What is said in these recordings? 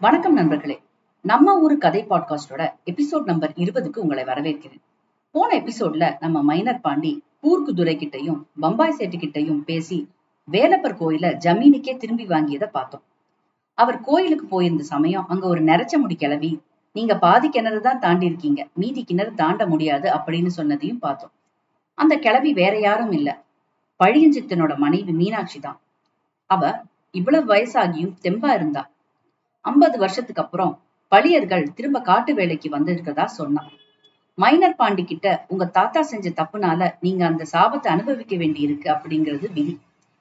வணக்கம் நண்பர்களே. நம்ம ஊரு கதை பாட்காஸ்டோட எபிசோட் நம்பர் இருபதுக்கு உங்களை வரவேற்கிறேன். போன எபிசோட்ல நம்ம மைனர் பாண்டி பூர்க்குதுரை கிட்டையும் பம்பாய் சேட்டு கிட்டையும் பேசி வேலப்பர் கோயில ஜமீனுக்கே திரும்பி வாங்கியதை பார்த்தோம். அவர் கோயிலுக்கு போயிருந்த சமயம் அங்க ஒரு நெரச்ச முடி கிளவி நீங்க பாதி கிணறு தான் தாண்டி இருக்கீங்க. மீதி கிணறு தாண்ட முடியாது அப்படின்னு சொன்னதையும் பார்த்தோம். அந்த கிளவி வேற யாரும் இல்ல. பழியஞ்சித்தனோட மனைவி மீனாட்சி தான் அவ இவ்வளவு வயசாகியும் தெம்பா இருந்தா. ஐம்பது வருஷத்துக்கு அப்புறம் பழியர்கள் திரும்ப காட்டு வேலைக்கு வந்திருக்கதா சொன்னான். மைனர் பாண்டி கிட்ட உங்க தாத்தா செஞ்ச தப்புனால நீங்க அந்த சாபத்தை அனுபவிக்க வேண்டி இருக்கு அப்படிங்கிறது விதி.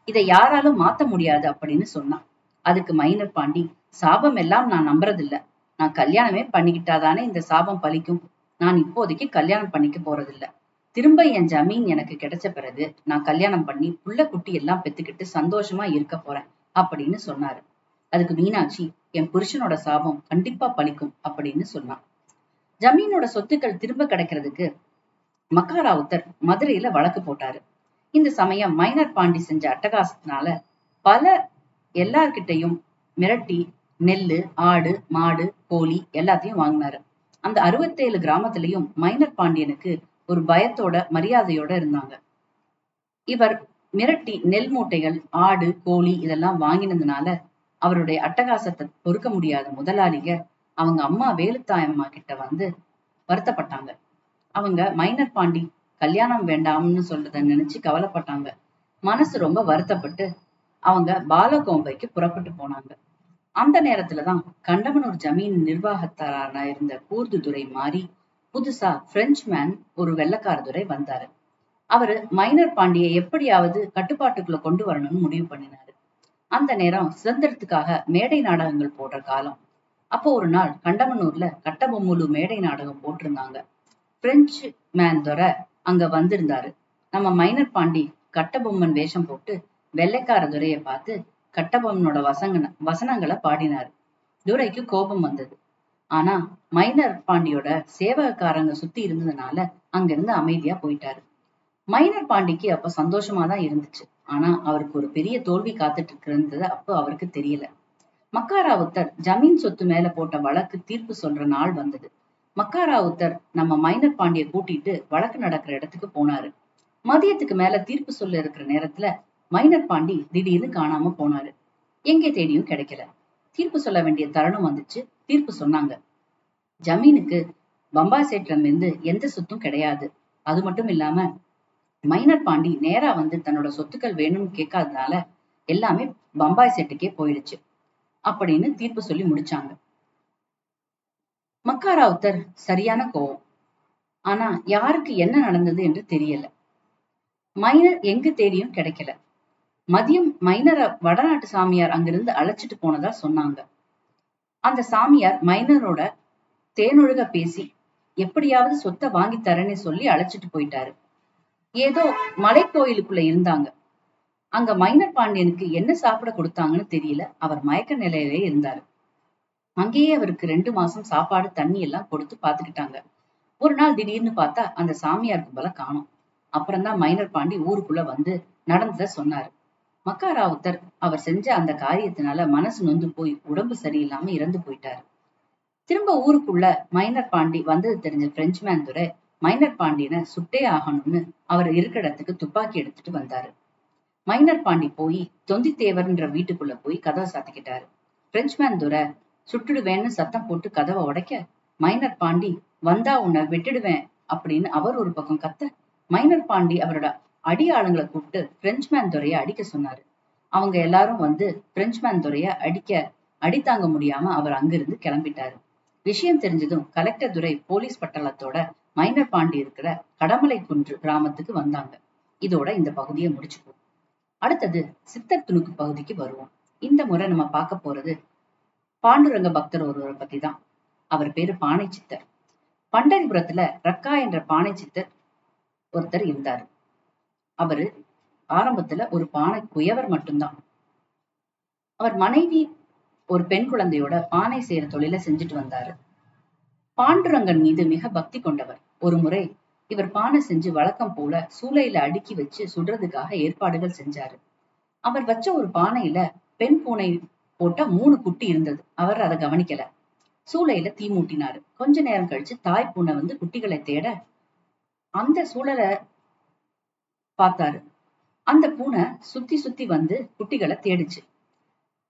இதை யாராலும் மாத்த முடியாது அப்படின்னு சொன்னான். அதுக்கு மைனர் பாண்டி சாபம் எல்லாம் நான் நம்புறதில்ல. நான் கல்யாணமே பண்ணிக்கிட்டாதானே இந்த சாபம் பலிக்கும் நான் இப்போதைக்கு கல்யாணம் பண்ணிக்க போறதில்ல. திரும்ப என் ஜமீன் எனக்கு கிடைச்ச பிறகு நான் கல்யாணம் பண்ணி புள்ள குட்டி எல்லாம் பெத்துக்கிட்டு சந்தோஷமா இருக்க போறேன் அப்படின்னு சொன்னாரு. அதுக்கு மீனாட்சி என் புருஷனோட சாபம் கண்டிப்பா பழிக்கும் அப்படின்னு சொன்னான். ஜமீனோட சொத்துக்கள் திரும்ப கிடைக்கிறதுக்கு மக்காராவுத்தர் மதுரையில வழக்கு போட்டாரு. இந்த சமயம் மைனர் பாண்டி செஞ்ச அட்டகாசத்தினால பல எல்லார்கிட்டையும் மிரட்டி நெல்லு ஆடு மாடு கோழி எல்லாத்தையும் வாங்கினாரு. அந்த அறுபத்தேழு கிராமத்திலையும் மைனர் பாண்டியனுக்கு ஒரு பயத்தோட மரியாதையோட இருந்தாங்க. இவர் மிரட்டி நெல் மூட்டைகள் ஆடு கோழி இதெல்லாம் வாங்கினதுனால அவருடைய அட்டகாசத்தை பொறுக்க முடியாத முதலாளிக அவங்க அம்மா வேலுத்தாயம்மா கிட்ட வந்து வருத்தப்பட்டாங்க. அவங்க மைனர் பாண்டி கல்யாணம் வேண்டாம்னு சொல்றத நினைச்சு கவலைப்பட்டாங்க. மனசு ரொம்ப வருத்தப்பட்டு அவங்க பாலகோம்பைக்கு புறப்பட்டு போனாங்க. அந்த நேரத்துலதான் கண்டமனூர் ஜமீன் நிர்வாகத்தாரான இருந்த கூர்துதுரை மாறி புதுசா பிரெஞ்சு மேன் ஒரு வெள்ளக்காரதுரை வந்தாரு. அவரு மைனர் பாண்டியை எப்படியாவது கட்டுப்பாட்டுக்குள்ள கொண்டு வரணும்னு முடிவு பண்ணினாரு. அந்த நேரம் சுதந்திரத்துக்காக மேடை நாடகங்கள் போடுற காலம். அப்போ ஒரு நாள் கண்டமனூர்ல கட்டபொம்மலு மேடை நாடகம் போட்டிருந்தாங்க. பிரெஞ்சு மேன் துரை அங்க வந்திருந்தாரு. நம்ம மைனர் பாண்டி கட்டபொம்மன் வேஷம் போட்டு வெள்ளைக்கார துரைய பார்த்து கட்டபொம்மனோட வசங்க வசனங்களை பாடினாரு. துரைக்கு கோபம் வந்தது. ஆனா மைனர் பாண்டியோட சேவகக்காரங்க சுத்தி இருந்ததுனால அங்கிருந்து அமைதியா போயிட்டாரு. மைனர் பாண்டிக்கு அப்ப சந்தோஷமா தான் இருந்துச்சு. ஆனா அவருக்கு ஒரு பெரிய தோல்வி காத்துட்டு இருக்கிறது அப்போ அவருக்கு தெரியல. மக்காராவுத்தர் ஜமீன் சொத்து மேல போட்ட வழக்கு தீர்ப்பு சொல்ற நாள் வந்தது. மக்காராவுத்தர் நம்ம மைனர் பாண்டிய கூட்டிட்டு வழக்கு நடக்கிற இடத்துக்கு போனாரு. மதியத்துக்கு மேல தீர்ப்பு சொல்ல இருக்கிற நேரத்துல மைனர் பாண்டி திடீர்னு காணாம போனாரு. எங்கே தேடியும் கிடைக்கல. தீர்ப்பு சொல்ல வேண்டிய தருணம் வந்துச்சு. தீர்ப்பு சொன்னாங்க. ஜமீனுக்கு பம்பா சேட்ல இருந்து எந்த சொத்தும் கிடையாது. அது மட்டும் இல்லாம மைனர் பாண்டி நேரா வந்து தன்னோட சொத்துக்கள் வேணும்னு கேட்காதனால எல்லாமே பம்பாய் செட்டுக்கே போயிடுச்சு அப்படின்னு தீர்ப்பு சொல்லி முடிச்சாங்க. மக்காராவுத்தர் சரியான கோவம். ஆனா யாருக்கு என்ன நடந்தது என்று தெரியல. மைனர் எங்கு தேடியும் கிடைக்கல. மதியம் மைனரை வடநாட்டு சாமியார் அங்கிருந்து அழைச்சிட்டு போனதா சொன்னாங்க. அந்த சாமியார் மைனரோட தேனொழுக பேசி எப்படியாவது சொத்தை வாங்கி தரேன்னு சொல்லி அழைச்சிட்டு போயிட்டாரு. ஏதோ மலை கோயிலுக்குள்ள இருந்தாங்க. அங்க மைனர் பாண்டியனுக்கு என்ன சாப்பிட கொடுத்தாங்கன்னு தெரியல. அவர் மயக்க நிலையிலே இருந்தாரு. அங்கேயே அவருக்கு ரெண்டு மாசம் சாப்பாடு தண்ணி எல்லாம் கொடுத்து பாத்துக்கிட்டாங்க ஒரு நாள் திடீர்னு பார்த்தா அந்த சாமியாருக்கு பல காணும். அப்புறம்தான் மைனர் பாண்டி ஊருக்குள்ள வந்து நடந்தத சொன்னாரு. மக்காராவுத்தர் அவர் செஞ்ச அந்த காரியத்தினால மனசு நொந்து போய் உடம்பு சரியில்லாம இறந்து போயிட்டாரு. திரும்ப ஊருக்குள்ள மைனர் பாண்டி வந்தது தெரிஞ்ச பிரெஞ்சுமேன் துரை மைனர் பாண்டியனை சுட்டே ஆகணும்னு அவர் இருக்கிற இடத்துக்கு துப்பாக்கி எடுத்துட்டு வந்தாரு. மைனர் பாண்டி போய் தொந்தி தேவர்ன்ற வீட்டுக்குள்ள போய் கதவை சாத்திக்கிட்டாரு. பிரெஞ்ச்மேன் துரை சுட்டுடுவேன்னு சத்தம் போட்டு கதவை உடைக்க மைனர் பாண்டி வந்தா உன்னை விட்டுடுவேன் அப்படின்னு அவர் ஒரு பக்கம் கத்த மைனர் பாண்டி அவரோட அடி கூப்பிட்டு பிரெஞ்ச்மேன் துறைய அடிக்க சொன்னாரு. அவங்க எல்லாரும் வந்து பிரெஞ்ச்மேன் துறைய அடிக்க அடி தாங்க முடியாம அவர் அங்கிருந்து கிளம்பிட்டாரு. விஷயம் தெரிஞ்சதும் கலெக்டர் துரை போலீஸ் பட்டாளத்தோட மைனர் பாண்டி இருக்கிற கடமலை குன்று கிராமத்துக்கு வந்தாங்க. இதோட இந்த பகுதியை முடிச்சுப்போம். அடுத்தது சித்தர் துணுக்கு பகுதிக்கு வருவோம். இந்த முறை நம்ம பார்க்க போறது பாண்டுரங்க பக்தர் ஒருவரை பத்தி தான் அவர் பேரு பானை சித்தர். பண்டரிபுரத்துல ரக்கா என்ற பானை சித்தர் ஒருத்தர் இருந்தாரு. அவரு ஆரம்பத்துல ஒரு பானை குயவர் மட்டும்தான். அவர் மனைவி ஒரு பெண் குழந்தையோட பானை செய்யற தொழில செஞ்சுட்டு வந்தாரு. பாண்டுரங்கன் மீது மிக பக்தி கொண்டவர். ஒரு முறை இவர் பானை செஞ்சு வழக்கம் போல சூளையில அடுக்கி வச்சு சுடுறதுக்காக ஏற்பாடுகள் செஞ்சாரு. அவர் வச்ச ஒரு பானையில பெண் பூனை போட்ட மூணு குட்டி இருந்தது. அவர் அதை கவனிக்கல. சூளையில தீ மூட்டினாரு. கொஞ்ச நேரம் கழிச்சு தாய் பூனை வந்து குட்டிகளை தேட அந்த சூழலை பார்த்தாரு. அந்த பூனை சுத்தி சுத்தி வந்து குட்டிகளை தேடிச்சு.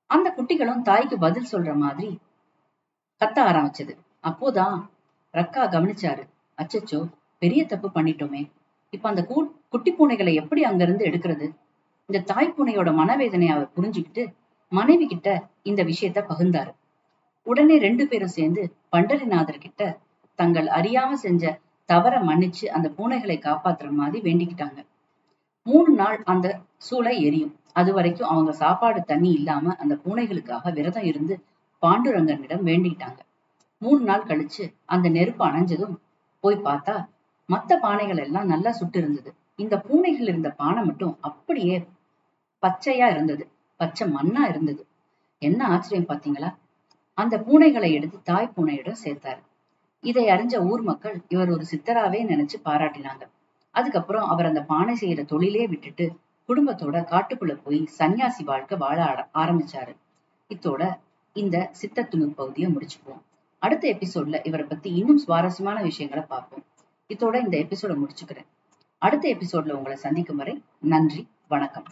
அந்த குட்டிகளும் தாய்க்கு பதில் சொல்ற மாதிரி கத்த ஆரம்பிச்சது. அப்போதான் ரக்கா கவனிச்சாரு. அச்சச்சோ பெரிய தப்பு பண்ணிட்டோமே. இப்ப அந்த கூ குட்டி பூனைகளை எப்படி அங்கிருந்து எடுக்கிறது? இந்த தாய் பூனையோட மனவேதனையை அவர் புரிஞ்சுக்கிட்டு மனைவி கிட்ட இந்த விஷயத்த பகிர்ந்தாரு. உடனே ரெண்டு பேரும் சேர்ந்து பண்டரிநாதர் கிட்ட தங்கள் அறியாம செஞ்ச தவற மன்னிச்சு அந்த பூனைகளை காப்பாத்துற மாதிரி வேண்டிக்கிட்டாங்க. மூணு நாள் அந்த சூளை எரியும். அது வரைக்கும் அவங்க சாப்பாடு தண்ணி இல்லாம அந்த பூனைகளுக்காக விரதம் இருந்து பாண்டுரங்கனிடம் வேண்டிக்கிட்டாங்க. மூணு நாள் கழிச்சு அந்த நெருப்பு அணைஞ்சதும் போய் பார்த்தா மத்த பானைகள் எல்லாம் நல்லா சுட்டு இருந்தது. இந்த பூனைகள் இருந்த பானை மட்டும் அப்படியே பச்சையா இருந்தது. பச்சை மண்ணா இருந்தது. என்ன ஆச்சரியம் பாத்தீங்களா அந்த பூனைகளை எடுத்து தாய் பூனையிடம் சேர்த்தாரு. இதை அறிஞ்ச ஊர் மக்கள் இவர் ஒரு சித்தராவே நினைச்சு பாராட்டினாங்க. அதுக்கப்புறம் அவர் அந்த பானை செய்யற தொழிலே விட்டுட்டு குடும்பத்தோட காட்டுக்குள்ள போய் சன்னியாசி வாழ்க்கை வாழ ஆரம்பிச்சாரு. இத்தோட இந்த சித்தத்துணு பகுதியை முடிச்சுப்போம் அடுத்த எபிசோட்ல இவரை பத்தி இன்னும் சுவாரஸ்யமான விஷயங்களை பார்ப்போம். இதோட இந்த எபிசோட முடிச்சுக்கிறேன். அடுத்த எபிசோட்ல உங்களை சந்திக்கும் வரை நன்றி வணக்கம்.